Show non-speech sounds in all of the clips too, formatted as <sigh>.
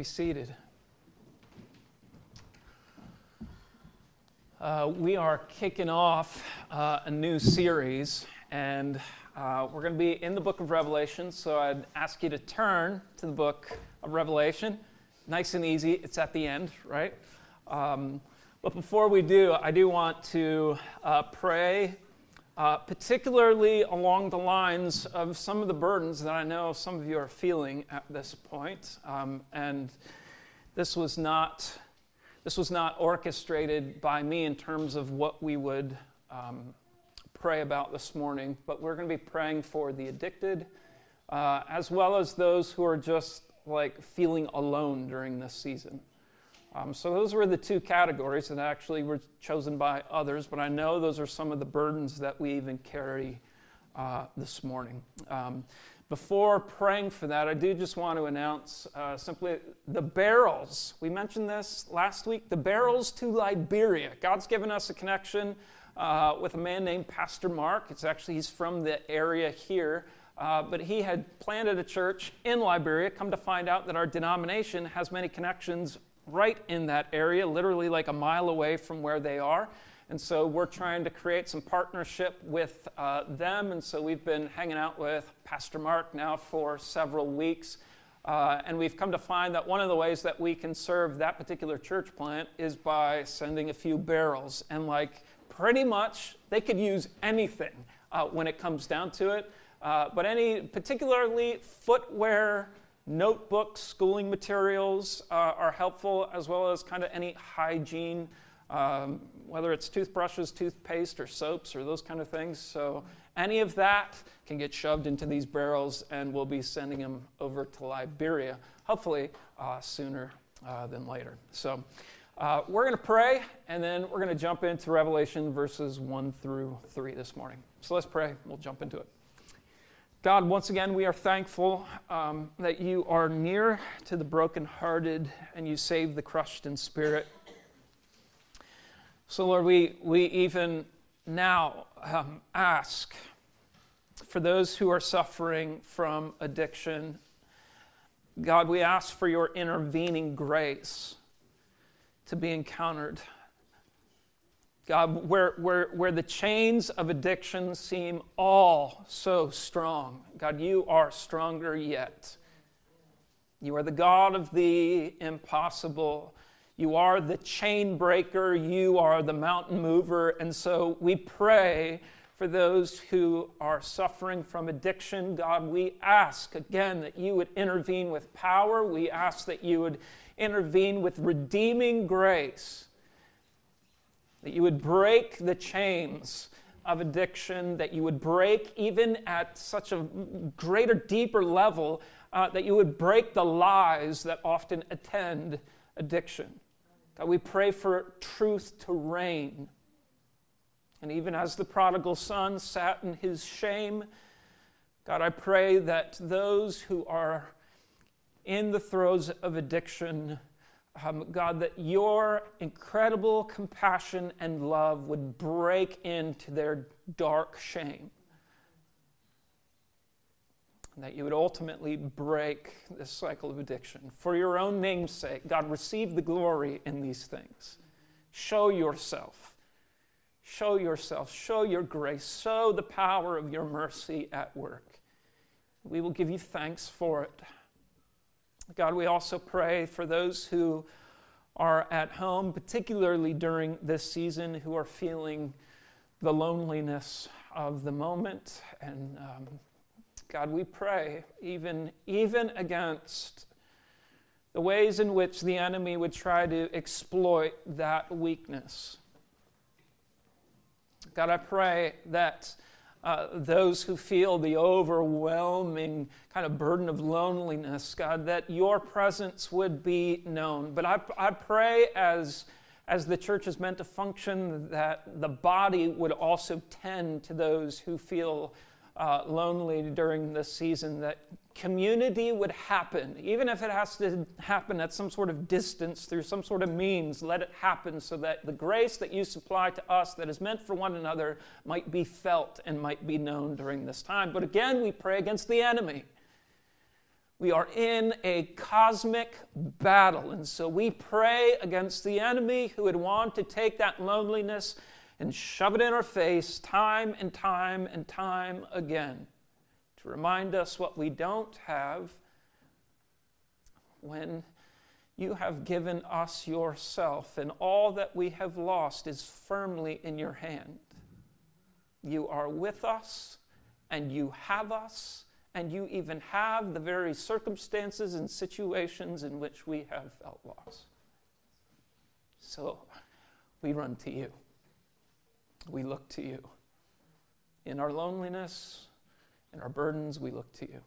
be seated. Uh, we are kicking off uh, a new series, and uh, we're going to be in the book of Revelation. So I'd ask you to turn to the book of Revelation. Nice and easy, it's at the end, right? Um, but before we do, I do want to uh, pray, uh, particularly along the lines of some of the burdens that I know some of you are feeling at this point. Um, and this was not this was not orchestrated by me in terms of what we would um, pray about this morning, but we're going to be praying for the addicted, uh, as well as those who are just like feeling alone during this season. Um, so those were the two categories that actually were chosen by others, but I know those are some of the burdens that we even carry uh, this morning. Um, before praying for that, I do just want to announce uh, simply the barrels. We mentioned this last week the barrels to Liberia. God's given us a connection uh, with a man named Pastor Mark. It's actually, he's from the area here. Uh, but he had planted a church in Liberia. Come to find out that our denomination has many connections right in that area, literally like a mile away from where they are. And so we're trying to create some partnership with uh, them. And so we've been hanging out with Pastor Mark now for several weeks. Uh, and we've come to find that one of the ways that we can serve that particular church plant is by sending a few barrels. And, like, pretty much they could use anything uh, when it comes down to it. Uh, but any, particularly footwear, notebooks, schooling materials uh, are helpful, as well as kind of any hygiene um, whether it's toothbrushes, toothpaste, or soaps, or those kind of things. So any of that can get shoved into these barrels, and we'll be sending them over to Liberia, hopefully uh, sooner uh, than later. So uh, we're going to pray, and then we're going to jump into Revelation verses 1 through 3 this morning. So let's pray. We'll jump into it. God, once again, we are thankful um, that you are near to the brokenhearted and you save the crushed in spirit. So, Lord, we, we even now um, ask for those who are suffering from addiction. God, we ask for your intervening grace to be encountered. God, where, where, where the chains of addiction seem all so strong, God, you are stronger yet. You are the God of the impossible. You are the chain breaker. You are the mountain mover. And so we pray for those who are suffering from addiction. God, we ask again that you would intervene with power. We ask that you would intervene with redeeming grace, that you would break the chains of addiction, that you would break even at such a greater, deeper level, uh, that you would break the lies that often attend addiction. God, we pray for truth to reign. And even as the prodigal son sat in his shame, God, I pray that those who are in the throes of addiction, um, God, that your incredible compassion and love would break into their dark shame that you would ultimately break this cycle of addiction. For your own name's sake, God, receive the glory in these things. Show yourself. Show yourself. Show your grace. Show the power of your mercy at work. We will give you thanks for it. God, we also pray for those who are at home, particularly during this season, who are feeling the loneliness of the moment and um, God, we pray even, even against the ways in which the enemy would try to exploit that weakness. God, I pray that uh, those who feel the overwhelming kind of burden of loneliness, God, that your presence would be known. But I, I pray as, as the church is meant to function, that the body would also tend to those who feel uh, lonely during this season, that community would happen, even if it has to happen at some sort of distance through some sort of means, let it happen so that the grace that you supply to us that is meant for one another might be felt and might be known during this time. But again, we pray against the enemy. We are in a cosmic battle. And so we pray against the enemy who would want to take that loneliness and shove it in our face time and time and time again to remind us what we don't have when you have given us yourself, and all that we have lost is firmly in your hand. You are with us, and you have us, and you even have the very circumstances and situations in which we have felt loss. So we run to you. We look to you. In our loneliness, in our burdens, we look to you.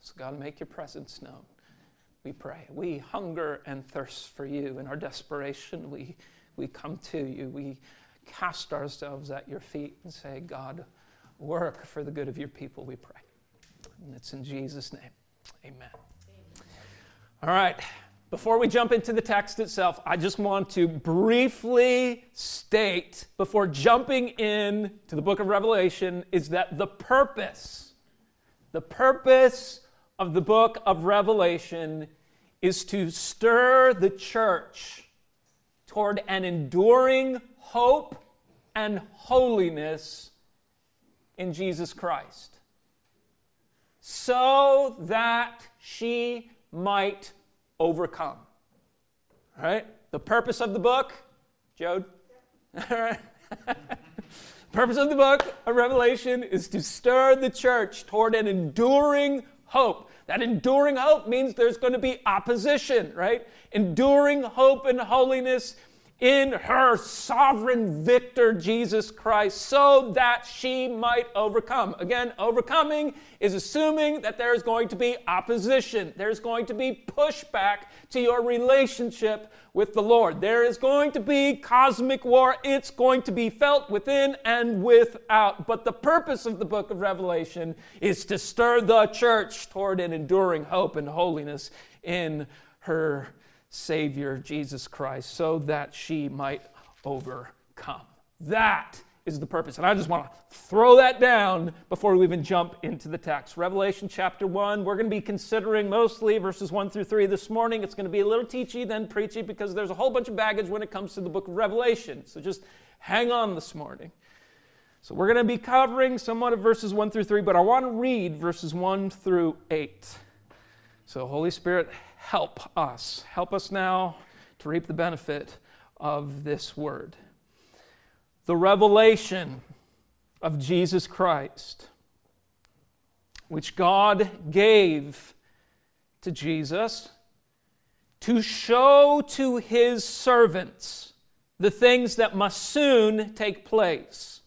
So, God, make your presence known. We pray. We hunger and thirst for you. In our desperation, we, we come to you. We cast ourselves at your feet and say, God, work for the good of your people, we pray. And it's in Jesus' name. Amen. Amen. All right. Before we jump into the text itself, I just want to briefly state before jumping in to the book of Revelation is that the purpose, the purpose of the book of Revelation is to stir the church toward an enduring hope and holiness in Jesus Christ, so that she might overcome. All right? The purpose of the book, Jode? <laughs> All right. <laughs> purpose of the book of Revelation is to stir the church toward an enduring hope. That enduring hope means there's going to be opposition, right? Enduring hope and holiness in her sovereign victor, Jesus Christ, so that she might overcome. Again, overcoming is assuming that there is going to be opposition, there's going to be pushback to your relationship with the Lord. There is going to be cosmic war, it's going to be felt within and without. But the purpose of the book of Revelation is to stir the church toward an enduring hope and holiness in her Savior, Jesus Christ, so that she might overcome. That is the purpose. And I just want to throw that down before we even jump into the text. Revelation chapter 1, we're going to be considering mostly verses 1 through 3 this morning. It's going to be a little teachy, then preachy, because there's a whole bunch of baggage when it comes to the book of Revelation. So just hang on this morning. So we're going to be covering somewhat of verses 1 through 3, but I want to read verses 1 through 8. So, Holy Spirit, help us. Help us now to reap the benefit of this word. The revelation of Jesus Christ, which God gave to Jesus to show to his servants the things that must soon take place.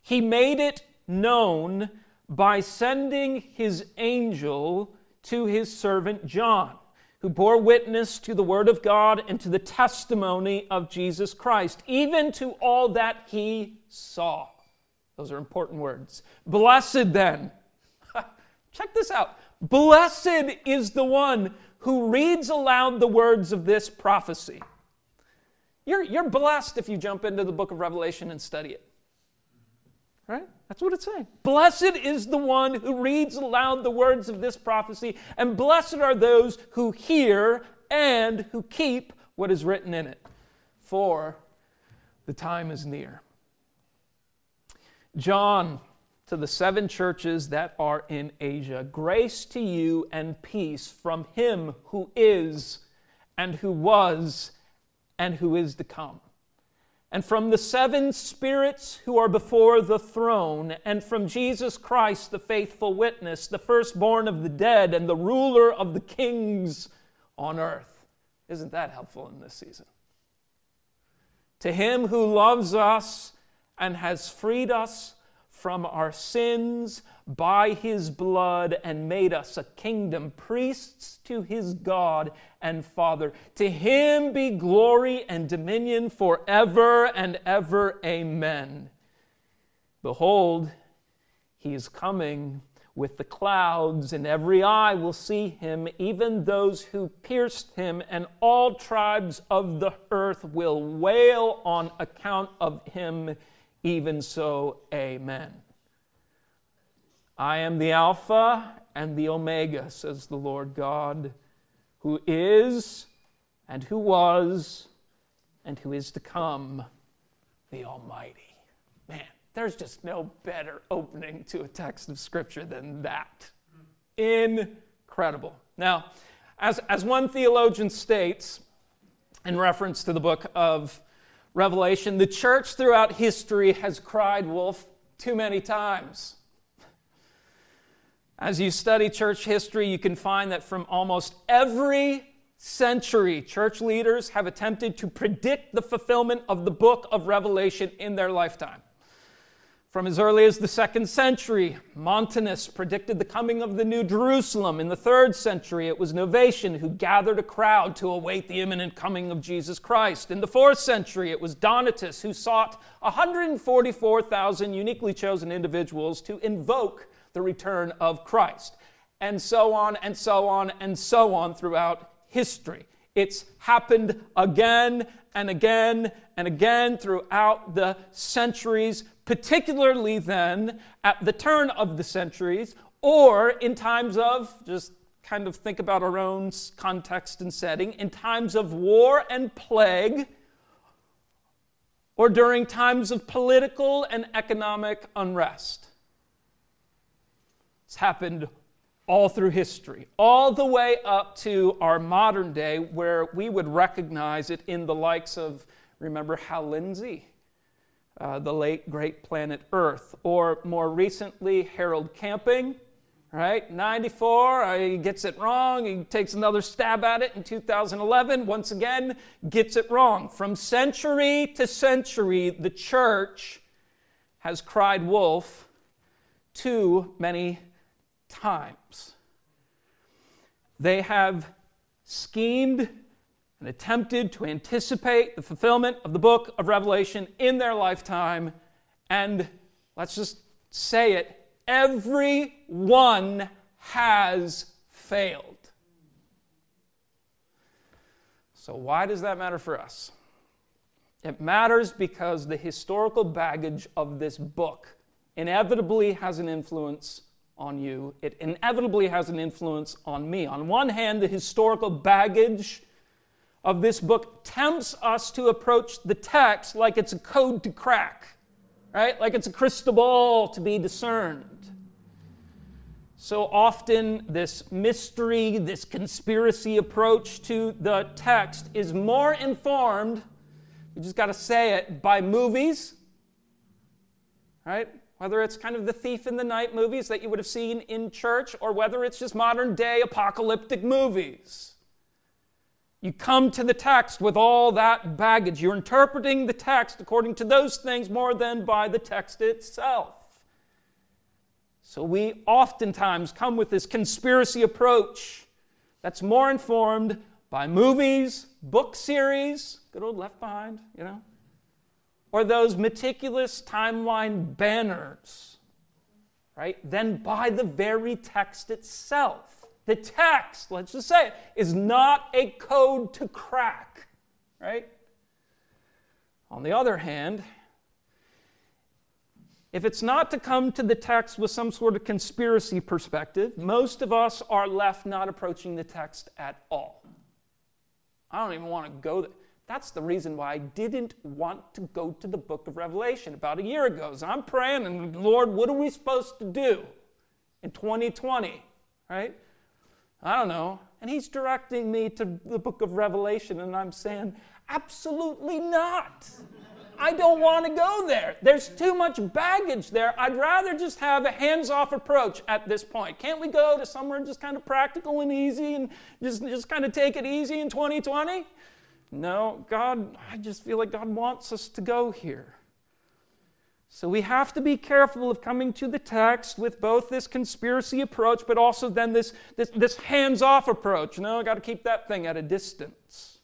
He made it known by sending his angel to his servant John, who bore witness to the Word of God and to the testimony of Jesus Christ, even to all that he saw. Those are important words. Blessed then, <laughs> check this out. Blessed is the one who reads aloud the words of this prophecy. You're, you're blessed if you jump into the book of Revelation and study it. Right? That's what it's saying. Blessed is the one who reads aloud the words of this prophecy, and blessed are those who hear and who keep what is written in it. For the time is near. John, to the seven churches that are in Asia, grace to you and peace from him who is, and who was, and who is to come and from the seven spirits who are before the throne, and from Jesus Christ, the faithful witness, the firstborn of the dead, and the ruler of the kings on earth. Isn't that helpful in this season? To him who loves us and has freed us from our sins by his blood and made us a kingdom, priests to his God and Father. To him be glory and dominion forever and ever. Amen. Behold, he is coming with the clouds, and every eye will see him, even those who pierced him, and all tribes of the earth will wail on account of him. Even so, amen. I am the Alpha and the Omega, says the Lord God, who is, and who was, and who is to come, the Almighty. Man, there's just no better opening to a text of Scripture than that. Incredible. Now, as, as one theologian states, in reference to the book of Revelation, the church throughout history has cried wolf too many times. As you study church history, you can find that from almost every century, church leaders have attempted to predict the fulfillment of the book of Revelation in their lifetime. From as early as the second century, Montanus predicted the coming of the New Jerusalem. In the third century, it was Novatian who gathered a crowd to await the imminent coming of Jesus Christ. In the fourth century, it was Donatus who sought 144,000 uniquely chosen individuals to invoke the return of Christ. And so on and so on and so on throughout history. It's happened again and again and again throughout the centuries particularly then at the turn of the centuries or in times of, just kind of think about our own context and setting, in times of war and plague or during times of political and economic unrest. It's happened all through history, all the way up to our modern day, where we would recognize it in the likes of, remember Hal Lindsey? uh, the late great planet Earth. Or more recently, Harold Camping, right? 94, uh, he gets it wrong. He takes another stab at it in 2011. Once again, gets it wrong. From century to century, the church has cried wolf too many times. They have schemed and attempted to anticipate the fulfillment of the book of Revelation in their lifetime. And let's just say it every one has failed. So, why does that matter for us? It matters because the historical baggage of this book inevitably has an influence on you. It inevitably has an influence on me. On one hand, the historical baggage of this book tempts us to approach the text like it's a code to crack, right? Like it's a crystal ball to be discerned. So often, this mystery, this conspiracy approach to the text is more informed, we just got to say it, by movies, right? Whether it's kind of the thief in the night movies that you would have seen in church, or whether it's just modern day apocalyptic movies. You come to the text with all that baggage. You're interpreting the text according to those things more than by the text itself. So we oftentimes come with this conspiracy approach that's more informed by movies, book series, good old Left Behind, you know, or those meticulous timeline banners, right? Than by the very text itself. The text, let's just say it, is not a code to crack, right? On the other hand, if it's not to come to the text with some sort of conspiracy perspective, most of us are left not approaching the text at all. I don't even want to go there. That's the reason why I didn't want to go to the book of Revelation about a year ago. So I'm praying, and Lord, what are we supposed to do in 2020? Right? I don't know. And he's directing me to the book of Revelation, and I'm saying, absolutely not. I don't want to go there. There's too much baggage there. I'd rather just have a hands off approach at this point. Can't we go to somewhere just kind of practical and easy and just, just kind of take it easy in 2020? No, God, I just feel like God wants us to go here. So we have to be careful of coming to the text with both this conspiracy approach, but also then this, this, this hands off approach. Know, I got to keep that thing at a distance.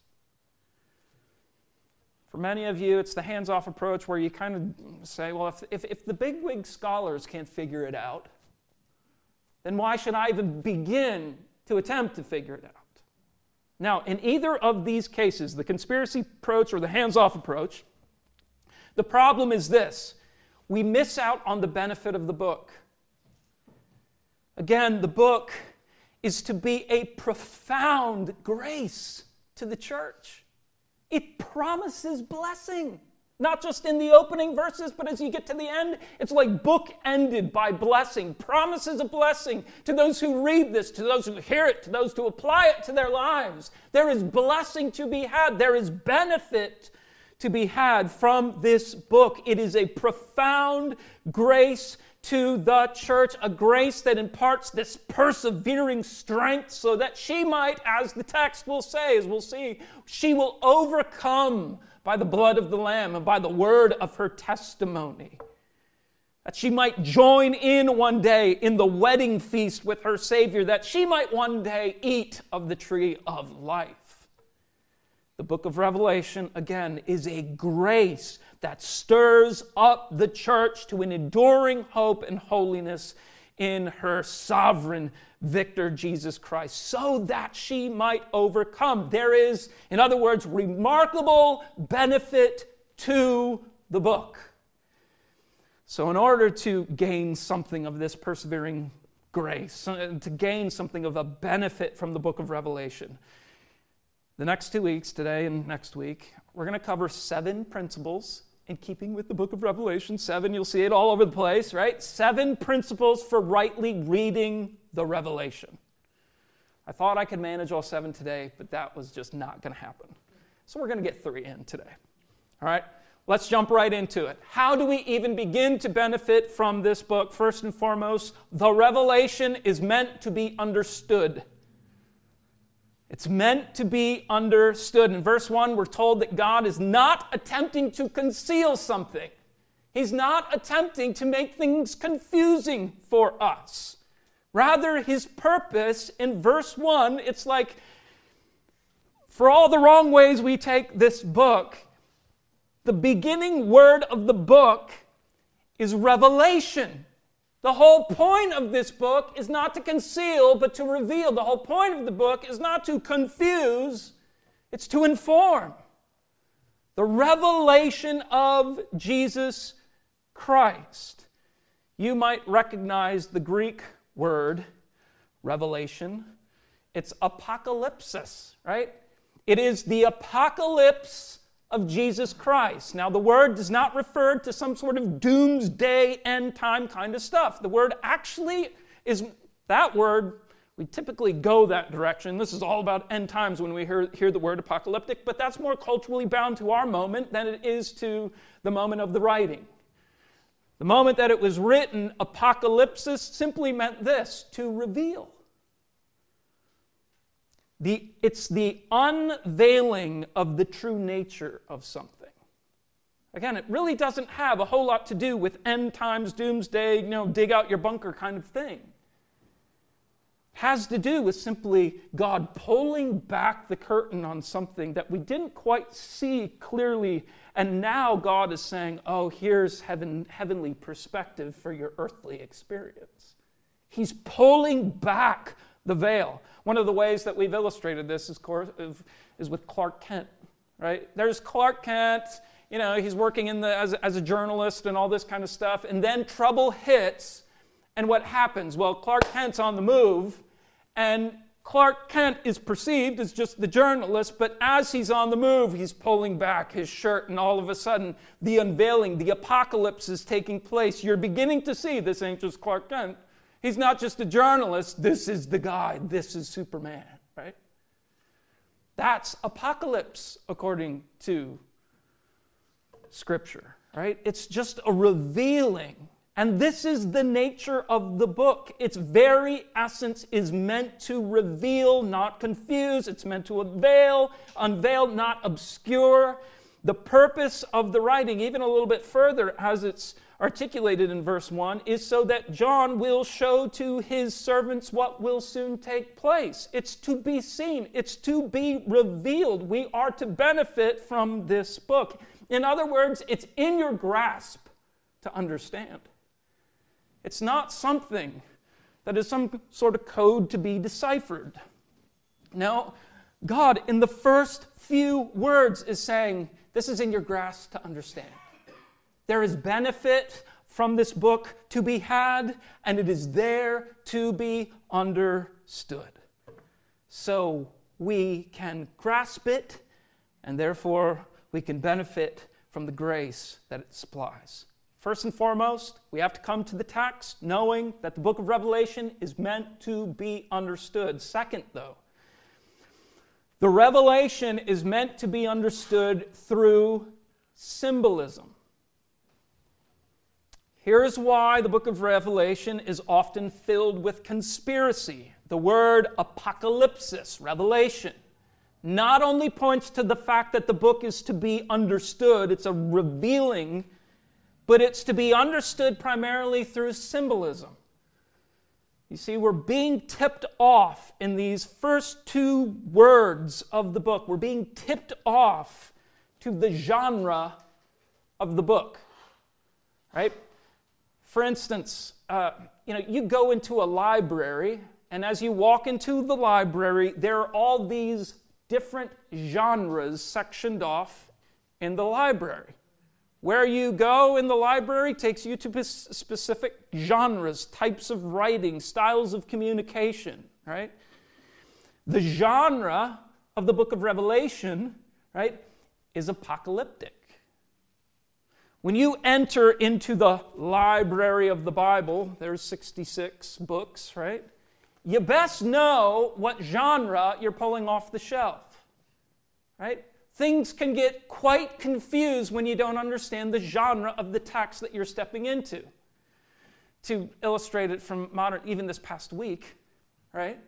For many of you, it's the hands off approach where you kind of say, well, if, if, if the bigwig scholars can't figure it out, then why should I even begin to attempt to figure it out? Now, in either of these cases, the conspiracy approach or the hands off approach, the problem is this we miss out on the benefit of the book. Again, the book is to be a profound grace to the church. It promises blessing, not just in the opening verses, but as you get to the end, it's like book ended by blessing, promises of blessing to those who read this, to those who hear it, to those who apply it to their lives. There is blessing to be had, there is benefit to be had from this book. It is a profound grace to the church, a grace that imparts this persevering strength so that she might, as the text will say, as we'll see, she will overcome by the blood of the Lamb and by the word of her testimony. That she might join in one day in the wedding feast with her Savior, that she might one day eat of the tree of life. The book of Revelation, again, is a grace that stirs up the church to an enduring hope and holiness in her sovereign victor, Jesus Christ, so that she might overcome. There is, in other words, remarkable benefit to the book. So, in order to gain something of this persevering grace, uh, to gain something of a benefit from the book of Revelation, the next two weeks, today and next week, we're going to cover seven principles in keeping with the book of Revelation. Seven, you'll see it all over the place, right? Seven principles for rightly reading the Revelation. I thought I could manage all seven today, but that was just not going to happen. So we're going to get three in today. All right? Let's jump right into it. How do we even begin to benefit from this book? First and foremost, the revelation is meant to be understood. It's meant to be understood. In verse 1, we're told that God is not attempting to conceal something, He's not attempting to make things confusing for us. Rather, His purpose in verse 1, it's like for all the wrong ways we take this book, the beginning word of the book is revelation. The whole point of this book is not to conceal, but to reveal. The whole point of the book is not to confuse, it's to inform. The revelation of Jesus Christ. You might recognize the Greek word revelation. It's apocalypsis, right? It is the apocalypse of Jesus Christ. Now, the word does not refer to some sort of doomsday end time kind of stuff. The word actually is that word. We typically go that direction. This is all about end times when we hear, hear the word apocalyptic, but that's more culturally bound to our moment than it is to the moment of the writing. The moment that it was written, apocalypsis simply meant this to reveal. The, it's the unveiling of the true nature of something. Again, it really doesn't have a whole lot to do with end times, doomsday, you know, dig out your bunker kind of thing. It has to do with simply God pulling back the curtain on something that we didn't quite see clearly, and now God is saying, Oh, here's heaven, heavenly perspective for your earthly experience. He's pulling back the veil. One of the ways that we've illustrated this is, is with Clark Kent, right? There's Clark Kent, you know, he's working in the, as, as a journalist and all this kind of stuff, and then trouble hits, and what happens? Well, Clark Kent's on the move, and Clark Kent is perceived as just the journalist, but as he's on the move, he's pulling back his shirt, and all of a sudden, the unveiling, the apocalypse is taking place. You're beginning to see this just Clark Kent. He's not just a journalist. This is the guy. This is Superman, right? That's apocalypse according to Scripture, right? It's just a revealing. And this is the nature of the book. Its very essence is meant to reveal, not confuse. It's meant to unveil, unveil, not obscure. The purpose of the writing, even a little bit further, as it's articulated in verse 1 is so that John will show to his servants what will soon take place. It's to be seen, it's to be revealed. We are to benefit from this book. In other words, it's in your grasp to understand. It's not something that is some sort of code to be deciphered. No, God, in the first few words, is saying, This is in your grasp to understand. There is benefit from this book to be had, and it is there to be understood. So we can grasp it, and therefore we can benefit from the grace that it supplies. First and foremost, we have to come to the text knowing that the book of Revelation is meant to be understood. Second, though, the revelation is meant to be understood through symbolism. Here's why the book of Revelation is often filled with conspiracy. The word apocalypsis, revelation, not only points to the fact that the book is to be understood, it's a revealing, but it's to be understood primarily through symbolism. You see, we're being tipped off in these first two words of the book. We're being tipped off to the genre of the book, right? For instance, uh, you know, you go into a library, and as you walk into the library, there are all these different genres sectioned off in the library. Where you go in the library takes you to specific genres, types of writing, styles of communication, right? The genre of the book of Revelation, right, is apocalyptic. When you enter into the library of the Bible, there's 66 books, right? You best know what genre you're pulling off the shelf, right? Things can get quite confused when you don't understand the genre of the text that you're stepping into. To illustrate it from modern, even this past week, right?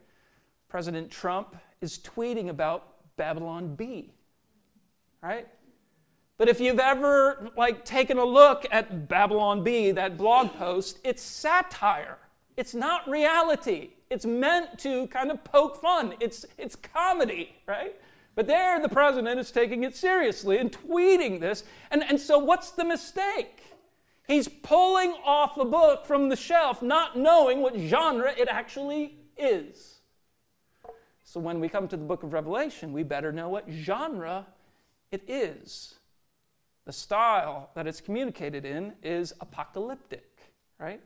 President Trump is tweeting about Babylon Bee, right? But if you've ever like taken a look at Babylon Bee, that blog post, it's satire. It's not reality. It's meant to kind of poke fun. It's, it's comedy, right? But there, the president is taking it seriously and tweeting this. And, and so, what's the mistake? He's pulling off a book from the shelf, not knowing what genre it actually is. So, when we come to the book of Revelation, we better know what genre it is. The style that it's communicated in is apocalyptic, right?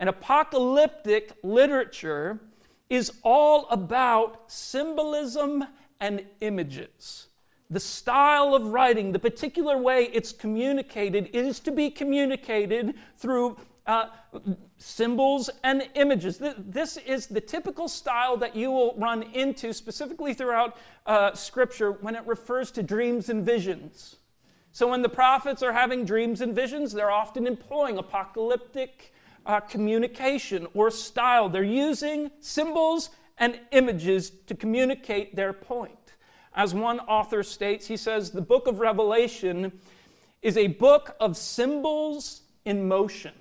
And apocalyptic literature is all about symbolism and images. The style of writing, the particular way it's communicated, is to be communicated through uh, symbols and images. This is the typical style that you will run into specifically throughout uh, Scripture when it refers to dreams and visions. So, when the prophets are having dreams and visions, they're often employing apocalyptic uh, communication or style. They're using symbols and images to communicate their point. As one author states, he says, the book of Revelation is a book of symbols in motion.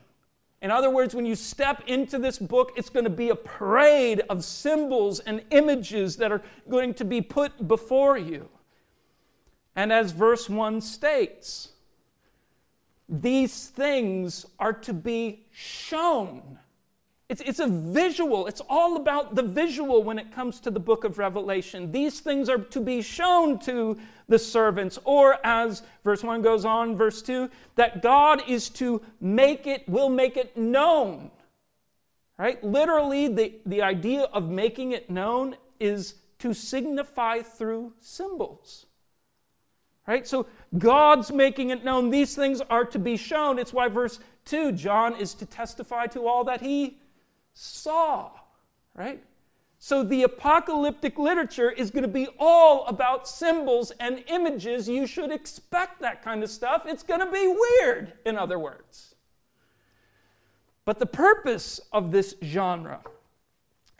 In other words, when you step into this book, it's going to be a parade of symbols and images that are going to be put before you. And as verse 1 states, these things are to be shown it's, it's a visual. It's all about the visual when it comes to the book of Revelation. These things are to be shown to the servants, or as verse 1 goes on, verse 2, that God is to make it, will make it known. Right? Literally, the, the idea of making it known is to signify through symbols. Right? So God's making it known. These things are to be shown. It's why verse 2, John is to testify to all that he saw, right? So the apocalyptic literature is going to be all about symbols and images. You should expect that kind of stuff. It's going to be weird, in other words. But the purpose of this genre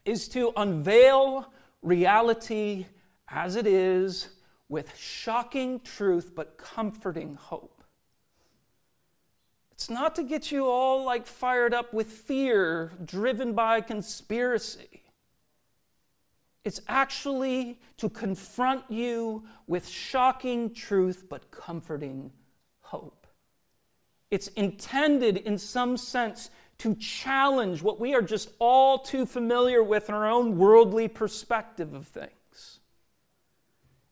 is to unveil reality as it is with shocking truth but comforting hope. It's not to get you all like fired up with fear, driven by conspiracy. It's actually to confront you with shocking truth but comforting hope. It's intended, in some sense, to challenge what we are just all too familiar with in our own worldly perspective of things.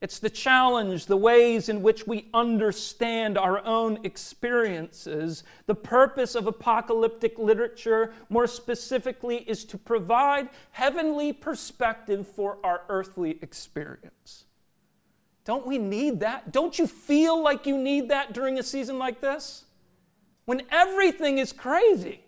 It's the challenge, the ways in which we understand our own experiences. The purpose of apocalyptic literature, more specifically, is to provide heavenly perspective for our earthly experience. Don't we need that? Don't you feel like you need that during a season like this? When everything is crazy.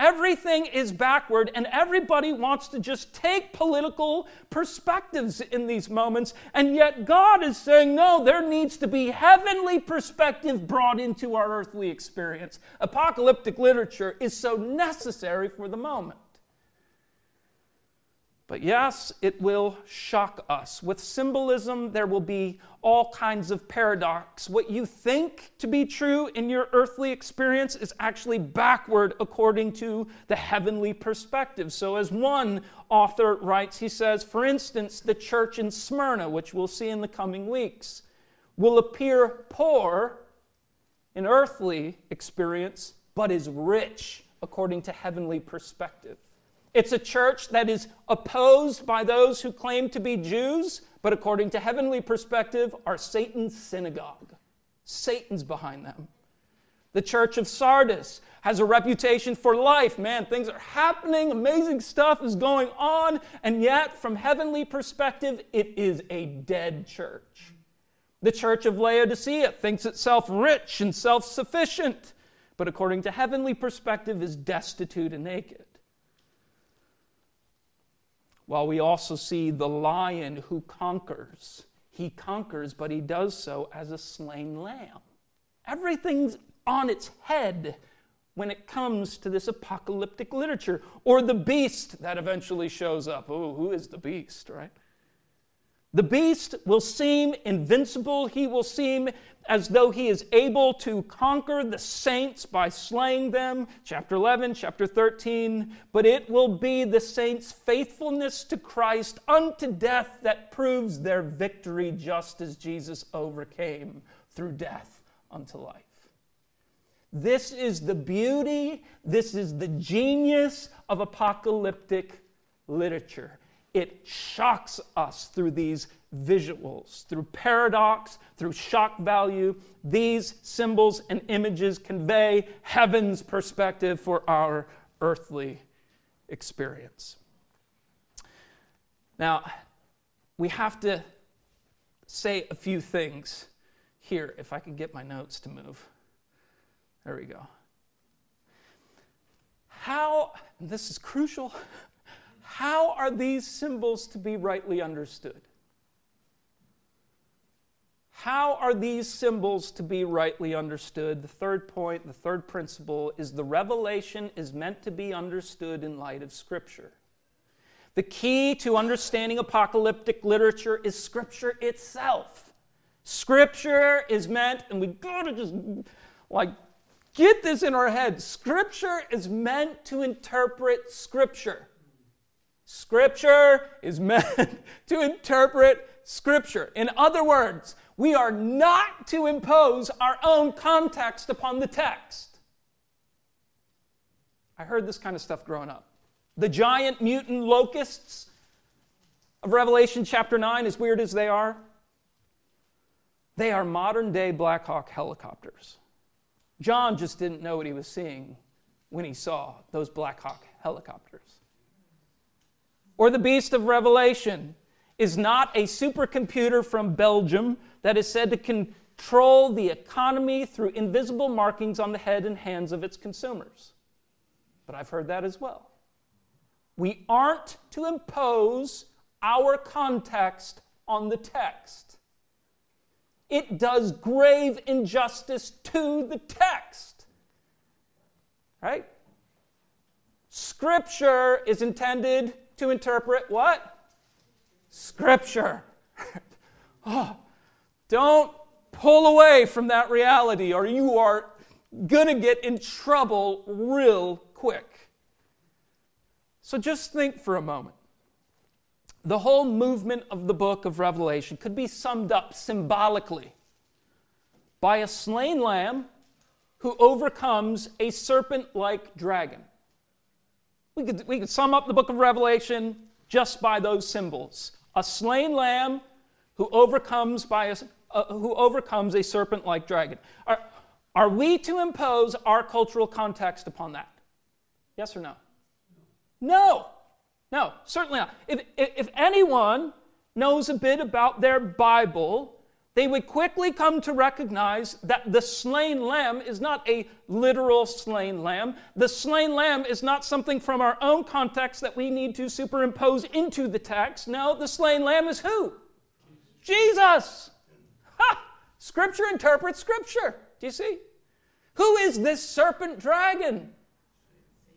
Everything is backward, and everybody wants to just take political perspectives in these moments. And yet, God is saying, no, there needs to be heavenly perspective brought into our earthly experience. Apocalyptic literature is so necessary for the moment. But yes, it will shock us. With symbolism, there will be all kinds of paradox. What you think to be true in your earthly experience is actually backward according to the heavenly perspective. So, as one author writes, he says, for instance, the church in Smyrna, which we'll see in the coming weeks, will appear poor in earthly experience, but is rich according to heavenly perspective. It's a church that is opposed by those who claim to be Jews, but according to heavenly perspective, are Satan's synagogue. Satan's behind them. The church of Sardis has a reputation for life. Man, things are happening, amazing stuff is going on, and yet, from heavenly perspective, it is a dead church. The church of Laodicea thinks itself rich and self sufficient, but according to heavenly perspective, is destitute and naked while we also see the lion who conquers. He conquers, but he does so as a slain lamb. Everything's on its head when it comes to this apocalyptic literature, or the beast that eventually shows up. Oh, who is the beast, right? The beast will seem invincible. He will seem as though he is able to conquer the saints by slaying them. Chapter 11, chapter 13. But it will be the saints' faithfulness to Christ unto death that proves their victory, just as Jesus overcame through death unto life. This is the beauty, this is the genius of apocalyptic literature it shocks us through these visuals, through paradox, through shock value. These symbols and images convey heaven's perspective for our earthly experience. Now, we have to say a few things here, if I can get my notes to move. There we go. How, this is crucial. How are these symbols to be rightly understood? How are these symbols to be rightly understood? The third point, the third principle, is the revelation is meant to be understood in light of Scripture. The key to understanding apocalyptic literature is Scripture itself. Scripture is meant, and we gotta just like get this in our head. Scripture is meant to interpret Scripture. Scripture is meant <laughs> to interpret Scripture. In other words, we are not to impose our own context upon the text. I heard this kind of stuff growing up. The giant mutant locusts of Revelation chapter 9, as weird as they are, they are modern day Black Hawk helicopters. John just didn't know what he was seeing when he saw those Black Hawk helicopters or the beast of Revelation is not a supercomputer from Belgium that is said to control the economy through invisible markings on the head and hands of its consumers. But I've heard that as well. We aren't to impose our context on the text. It does grave injustice to the text. Right? Scripture is intended to interpret what? Scripture. <laughs> oh, don't pull away from that reality or you are going to get in trouble real quick. So just think for a moment. The whole movement of the book of Revelation could be summed up symbolically by a slain lamb who overcomes a serpent like dragon. We could, we could sum up the book of Revelation just by those symbols a slain lamb who overcomes, by a, uh, who overcomes a serpent like dragon. Are, are we to impose our cultural context upon that? Yes or no? No. No, certainly not. If, if anyone knows a bit about their Bible, they would quickly come to recognize that the slain lamb is not a literal slain lamb. The slain lamb is not something from our own context that we need to superimpose into the text. No, the slain lamb is who? Jesus. Ha! Scripture interprets Scripture. Do you see? Who is this serpent dragon?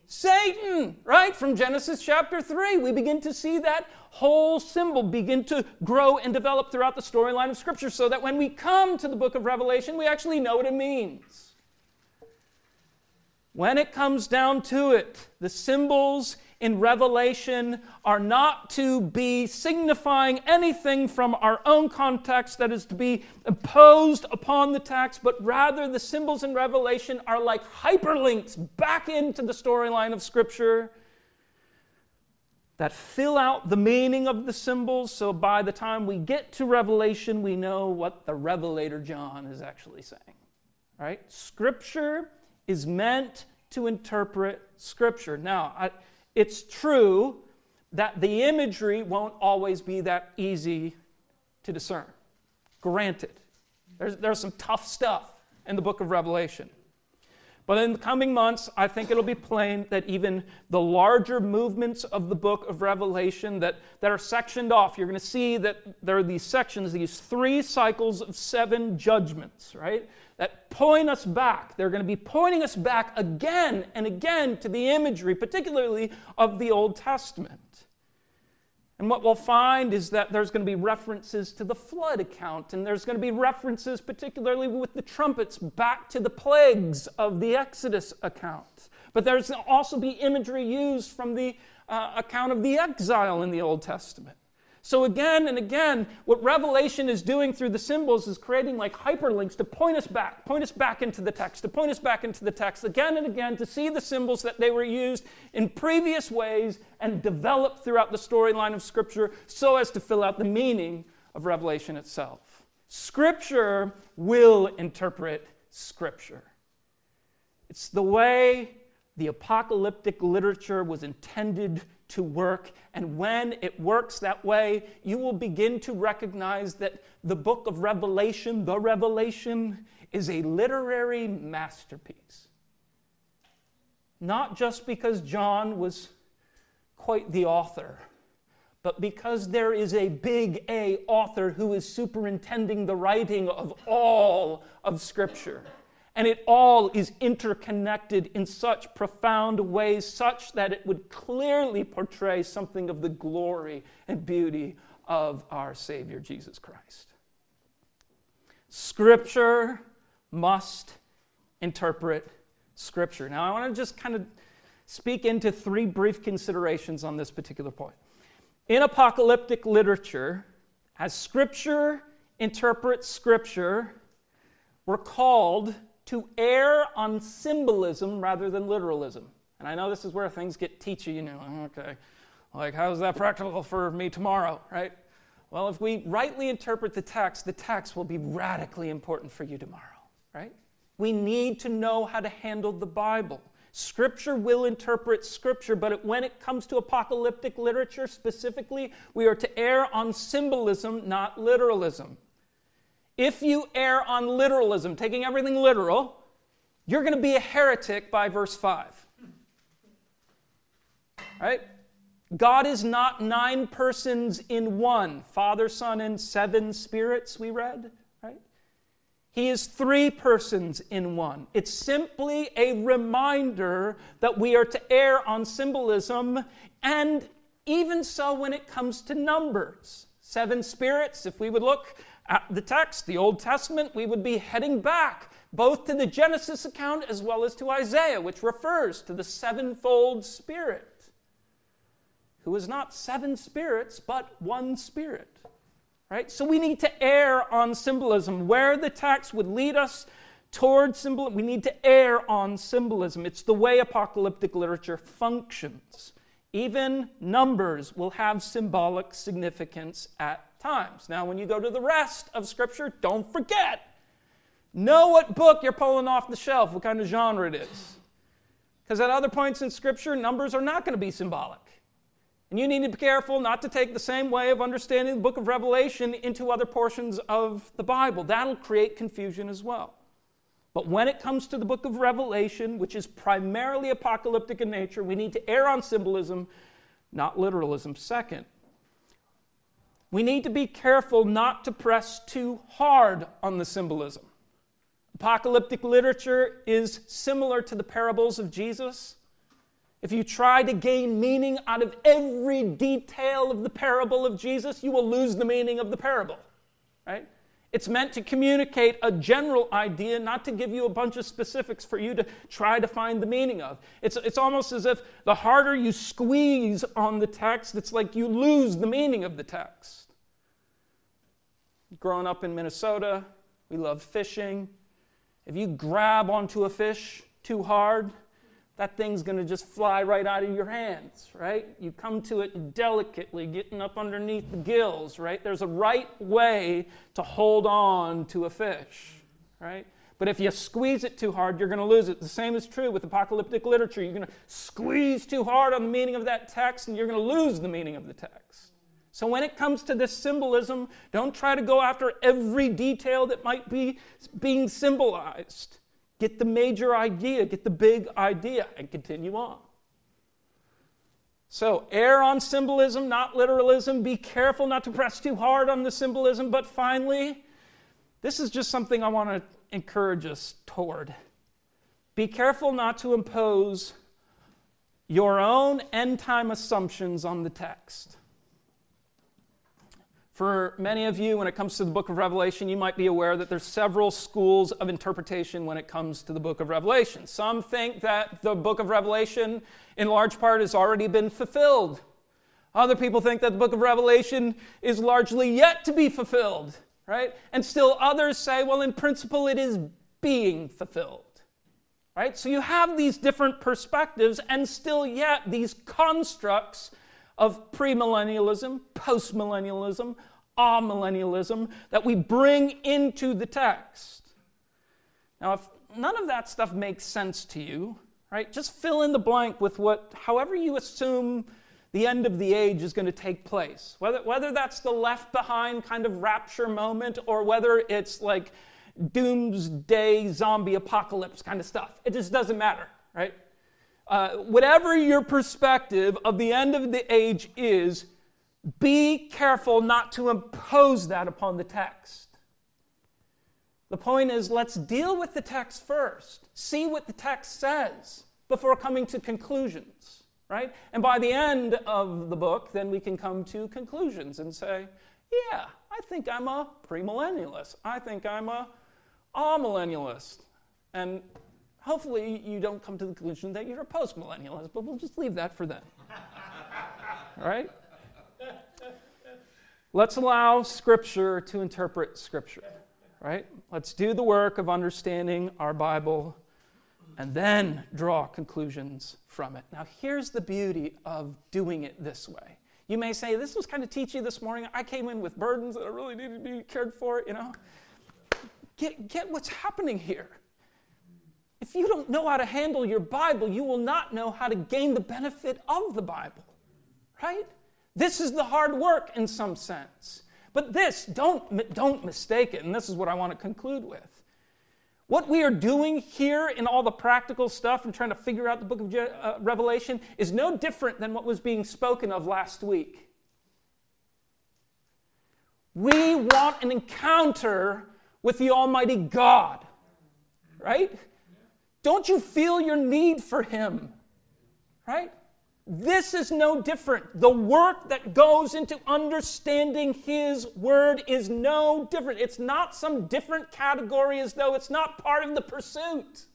Satan, right? From Genesis chapter 3, we begin to see that whole symbol begin to grow and develop throughout the storyline of Scripture so that when we come to the book of Revelation, we actually know what it means. When it comes down to it, the symbols in Revelation are not to be signifying anything from our own context that is to be imposed upon the text, but rather the symbols in Revelation are like hyperlinks back into the storyline of Scripture that fill out the meaning of the symbols. So by the time we get to Revelation, we know what the Revelator John is actually saying. Right? Scripture is meant to interpret Scripture. Now, I, it's true that the imagery won't always be that easy to discern. Granted, there's, there's some tough stuff in the book of Revelation. But in the coming months, I think it'll be plain that even the larger movements of the book of Revelation that, that are sectioned off, you're going to see that there are these sections, these three cycles of seven judgments, right? that point us back. They're going to be pointing us back again and again to the imagery, particularly of the Old Testament. And what we'll find is that there's going to be references to the flood account, and there's going to be references, particularly with the trumpets, back to the plagues of the Exodus account. But there's also be imagery used from the uh, account of the exile in the Old Testament. So, again and again, what Revelation is doing through the symbols is creating like hyperlinks to point us back, point us back into the text, to point us back into the text again and again to see the symbols that they were used in previous ways and developed throughout the storyline of Scripture so as to fill out the meaning of Revelation itself. Scripture will interpret Scripture. It's the way the apocalyptic literature was intended to work. And when it works that way, you will begin to recognize that the book of Revelation, the Revelation, is a literary masterpiece. Not just because John was quite the author, but because there is a big A author who is superintending the writing of all of Scripture. And it all is interconnected in such profound ways, such that it would clearly portray something of the glory and beauty of our Savior Jesus Christ. Scripture must interpret Scripture. Now, I want to just kind of speak into three brief considerations on this particular point. In apocalyptic literature, as Scripture interprets Scripture, we're called to err on symbolism rather than literalism. And I know this is where things get teachy, you know, okay, like how's that practical for me tomorrow, right? Well, if we rightly interpret the text, the text will be radically important for you tomorrow, right? We need to know how to handle the Bible. Scripture will interpret Scripture, but when it comes to apocalyptic literature specifically, we are to err on symbolism, not literalism. If you err on literalism, taking everything literal, you're going to be a heretic by verse 5. Right? God is not nine persons in one Father, Son, and seven spirits, we read, right? He is three persons in one. It's simply a reminder that we are to err on symbolism, and even so when it comes to numbers. Seven spirits, if we would look at the text, the Old Testament, we would be heading back both to the Genesis account as well as to Isaiah, which refers to the sevenfold Spirit, who is not seven spirits, but one Spirit. Right? So we need to err on symbolism. Where the text would lead us toward symbolism, we need to err on symbolism. It's the way apocalyptic literature functions. Even numbers will have symbolic significance at times. Now, when you go to the rest of Scripture, don't forget. Know what book you're pulling off the shelf, what kind of genre it is. Because at other points in Scripture, numbers are not going to be symbolic. And you need to be careful not to take the same way of understanding the book of Revelation into other portions of the Bible. That'll create confusion as well. But when it comes to the book of Revelation, which is primarily apocalyptic in nature, we need to err on symbolism, not literalism. Second, we need to be careful not to press too hard on the symbolism. Apocalyptic literature is similar to the parables of Jesus. If you try to gain meaning out of every detail of the parable of Jesus, you will lose the meaning of the parable, right? It's meant to communicate a general idea, not to give you a bunch of specifics for you to try to find the meaning of. It's, it's almost as if the harder you squeeze on the text, it's like you lose the meaning of the text. Growing up in Minnesota, we love fishing. If you grab onto a fish too hard, that thing's going to just fly right out of your hands, right? You come to it delicately, getting up underneath the gills, right? There's a right way to hold on to a fish, right? But if you squeeze it too hard, you're going to lose it. The same is true with apocalyptic literature. You're going to squeeze too hard on the meaning of that text, and you're going to lose the meaning of the text. So when it comes to this symbolism, don't try to go after every detail that might be being symbolized. Get the major idea, get the big idea, and continue on. So, err on symbolism, not literalism. Be careful not to press too hard on the symbolism. But finally, this is just something I want to encourage us toward. Be careful not to impose your own end time assumptions on the text. For many of you, when it comes to the book of Revelation, you might be aware that there's several schools of interpretation when it comes to the book of Revelation. Some think that the book of Revelation, in large part, has already been fulfilled. Other people think that the book of Revelation is largely yet to be fulfilled, right? And still others say, well, in principle, it is being fulfilled, right? So you have these different perspectives, and still yet these constructs of premillennialism, postmillennialism, amillennialism that we bring into the text. Now, if none of that stuff makes sense to you, right, just fill in the blank with what, however you assume the end of the age is going to take place. Whether, whether that's the left behind kind of rapture moment or whether it's like doomsday zombie apocalypse kind of stuff. It just doesn't matter, right? Uh, whatever your perspective of the end of the age is, be careful not to impose that upon the text. The point is, let's deal with the text first, see what the text says before coming to conclusions, right? And by the end of the book, then we can come to conclusions and say, yeah, I think I'm a premillennialist. I think I'm a amillennialist. And hopefully you don't come to the conclusion that you're a postmillennialist, but we'll just leave that for then. All <laughs> right? Let's allow Scripture to interpret Scripture, right? Let's do the work of understanding our Bible and then draw conclusions from it. Now, here's the beauty of doing it this way. You may say, This was kind of teachy this morning. I came in with burdens that I really needed to be cared for, you know. Get, get what's happening here. If you don't know how to handle your Bible, you will not know how to gain the benefit of the Bible, right? This is the hard work in some sense. But this, don't, don't mistake it, and this is what I want to conclude with. What we are doing here in all the practical stuff and trying to figure out the book of uh, Revelation is no different than what was being spoken of last week. We want an encounter with the Almighty God, right? Don't you feel your need for Him? Right? This is no different. The work that goes into understanding His Word is no different. It's not some different category as though it's not part of the pursuit.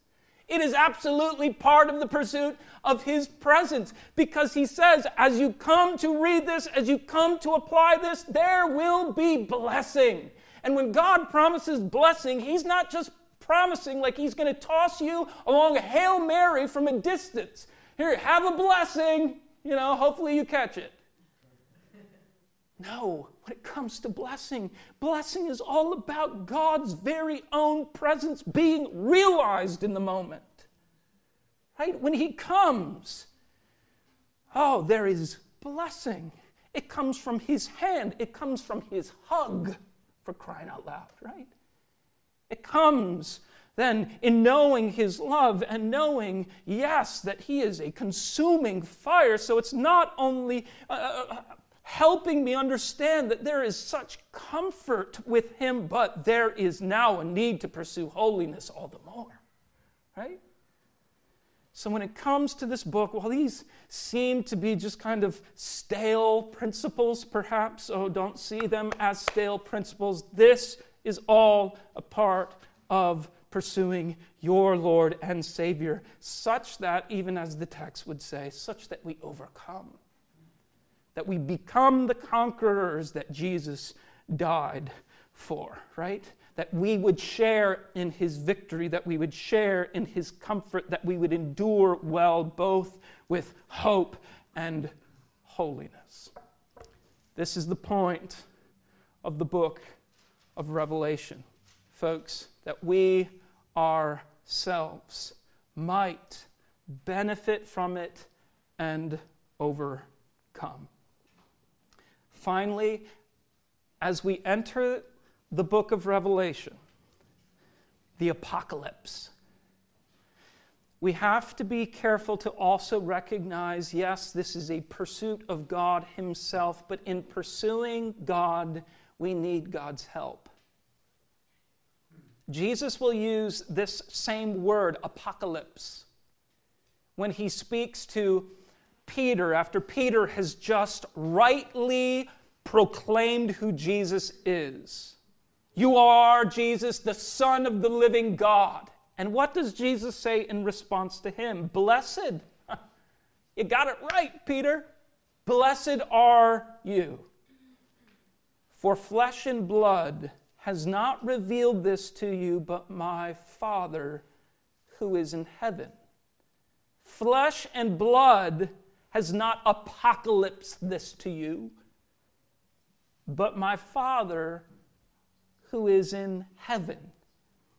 It is absolutely part of the pursuit of His presence because He says, as you come to read this, as you come to apply this, there will be blessing. And when God promises blessing, He's not just promising like he's going to toss you along a Hail Mary from a distance. Here, have a blessing. You know, hopefully you catch it. No, when it comes to blessing, blessing is all about God's very own presence being realized in the moment. Right? When He comes, oh, there is blessing. It comes from His hand, it comes from His hug, for crying out loud, right? It comes then in knowing His love and knowing, yes, that He is a consuming fire. So it's not only. Uh, uh, uh helping me understand that there is such comfort with Him, but there is now a need to pursue holiness all the more. Right? So, when it comes to this book, while these seem to be just kind of stale principles, perhaps, oh, don't see them as stale principles, this is all a part of pursuing your Lord and Savior, such that, even as the text would say, such that we overcome that we become the conquerors that Jesus died for, right? That we would share in his victory, that we would share in his comfort, that we would endure well both with hope and holiness. This is the point of the book of Revelation, folks, that we ourselves might benefit from it and overcome. Finally, as we enter the book of Revelation, the apocalypse, we have to be careful to also recognize yes, this is a pursuit of God Himself, but in pursuing God, we need God's help. Jesus will use this same word, apocalypse, when he speaks to Peter after Peter has just rightly proclaimed who Jesus is. You are Jesus, the Son of the living God. And what does Jesus say in response to him? Blessed. <laughs> You got it right, Peter. Blessed are you. For flesh and blood has not revealed this to you, but my Father who is in heaven. Flesh and blood has not apocalypsed this to you, but my Father who is in heaven.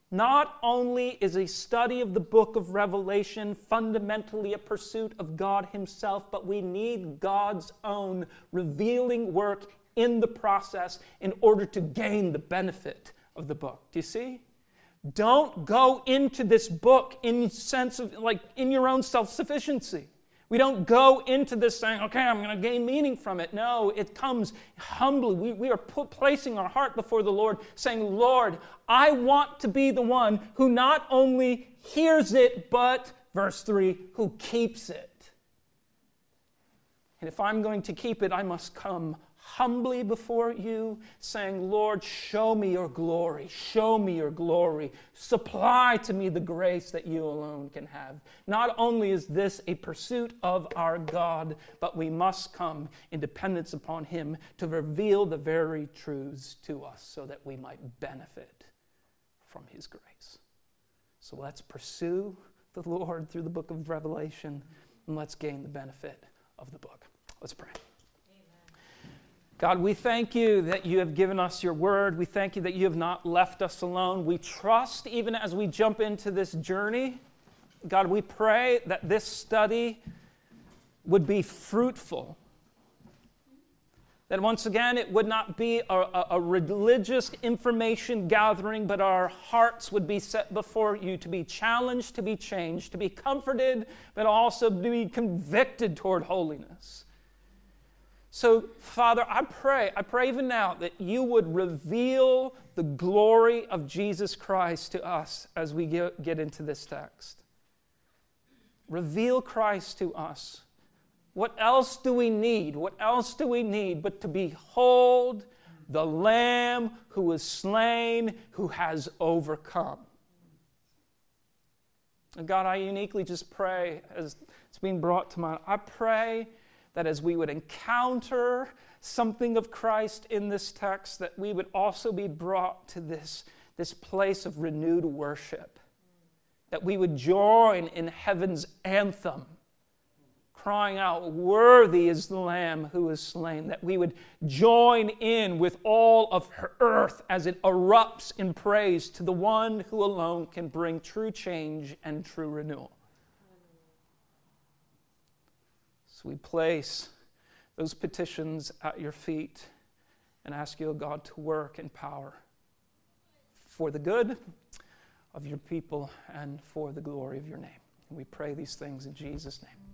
Not only is a study of the book of Revelation fundamentally a pursuit of God Himself, but we need God's own revealing work in the process in order to gain the benefit of the book. Do you see? Don't go into this book in sense of like in your own self-sufficiency. We don't go into this saying, okay, I'm going to gain meaning from it. No, it comes humbly. We, we are put, placing our heart before the Lord, saying, Lord, I want to be the one who not only hears it, but, verse 3, who keeps it. And if I'm going to keep it, I must come humbly before you, saying, Lord, show me your glory, show me your glory, supply to me the grace that you alone can have. Not only is this a pursuit of our God, but we must come in dependence upon Him to reveal the very truths to us so that we might benefit from His grace. So let's pursue the Lord through the book of Revelation and let's gain the benefit of the book. Let's pray. God, we thank you that you have given us your word. We thank you that you have not left us alone. We trust, even as we jump into this journey, God, we pray that this study would be fruitful. That once again, it would not be a, a, a, religious information gathering, but our hearts would be set before you to be challenged, to be changed, to be comforted, but also to be convicted toward holiness. So, Father, I pray, I pray even now that you would reveal the glory of Jesus Christ to us as we get, get into this text. Reveal Christ to us. What else do we need? What else do we need but to behold the Lamb who was slain, who has overcome? And God, I uniquely just pray as it's being brought to mind, I pray that as we would encounter something of Christ in this text, that we would also be brought to this, this place of renewed worship. That we would join in heaven's anthem, crying out, Worthy is the Lamb who is slain, that we would join in with all of earth as it erupts in praise to the one who alone can bring true change and true renewal. So we place those petitions at your feet and ask you, oh God, to work in power for the good of your people and for the glory of your name. And we pray these things in Jesus' name.